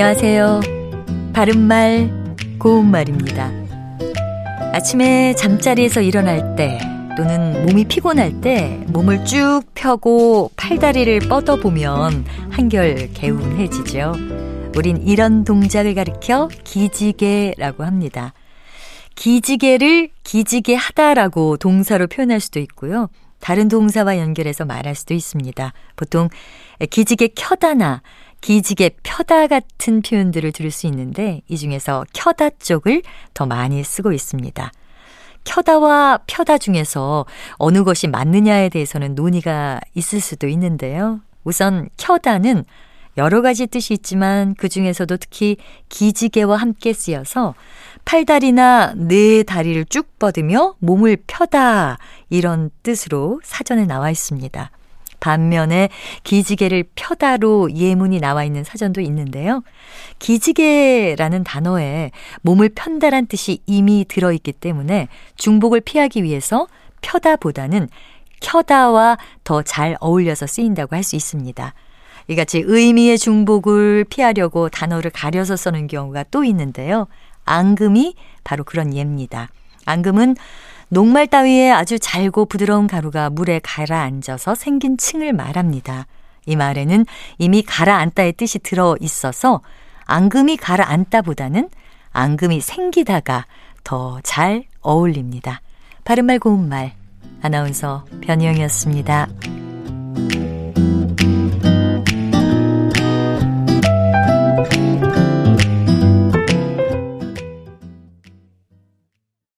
안녕하세요. 바른말, 고운말입니다. 아침에 잠자리에서 일어날 때 또는 몸이 피곤할 때 몸을 쭉 펴고 팔다리를 뻗어보면 한결 개운해지죠. 우린 이런 동작을 가리켜 기지개라고 합니다. 기지개를 기지개 하다라고 동사로 표현할 수도 있고요. 다른 동사와 연결해서 말할 수도 있습니다. 보통 기지개 켜다나 기지개 펴다 같은 표현들을 들을 수 있는데 이 중에서 켜다 쪽을 더 많이 쓰고 있습니다. 켜다와 펴다 중에서 어느 것이 맞느냐에 대해서는 논의가 있을 수도 있는데요. 우선 켜다는 여러 가지 뜻이 있지만 그 중에서도 특히 기지개와 함께 쓰여서 팔다리나 네 다리를 쭉 뻗으며 몸을 펴다 이런 뜻으로 사전에 나와 있습니다. 반면에 기지개를 펴다로 예문이 나와 있는 사전도 있는데요. 기지개라는 단어에 몸을 편다란 뜻이 이미 들어있기 때문에 중복을 피하기 위해서 펴다보다는 켜다와 더 잘 어울려서 쓰인다고 할 수 있습니다. 이같이 의미의 중복을 피하려고 단어를 가려서 쓰는 경우가 또 있는데요. 앙금이 바로 그런 예입니다. 앙금은 녹말 따위에 아주 잘고 부드러운 가루가 물에 가라앉아서 생긴 층을 말합니다. 이 말에는 이미 가라앉다의 뜻이 들어 있어서 앙금이 가라앉다보다는 앙금이 생기다가 더 잘 어울립니다. 바른말 고운말 아나운서 변희영이었습니다.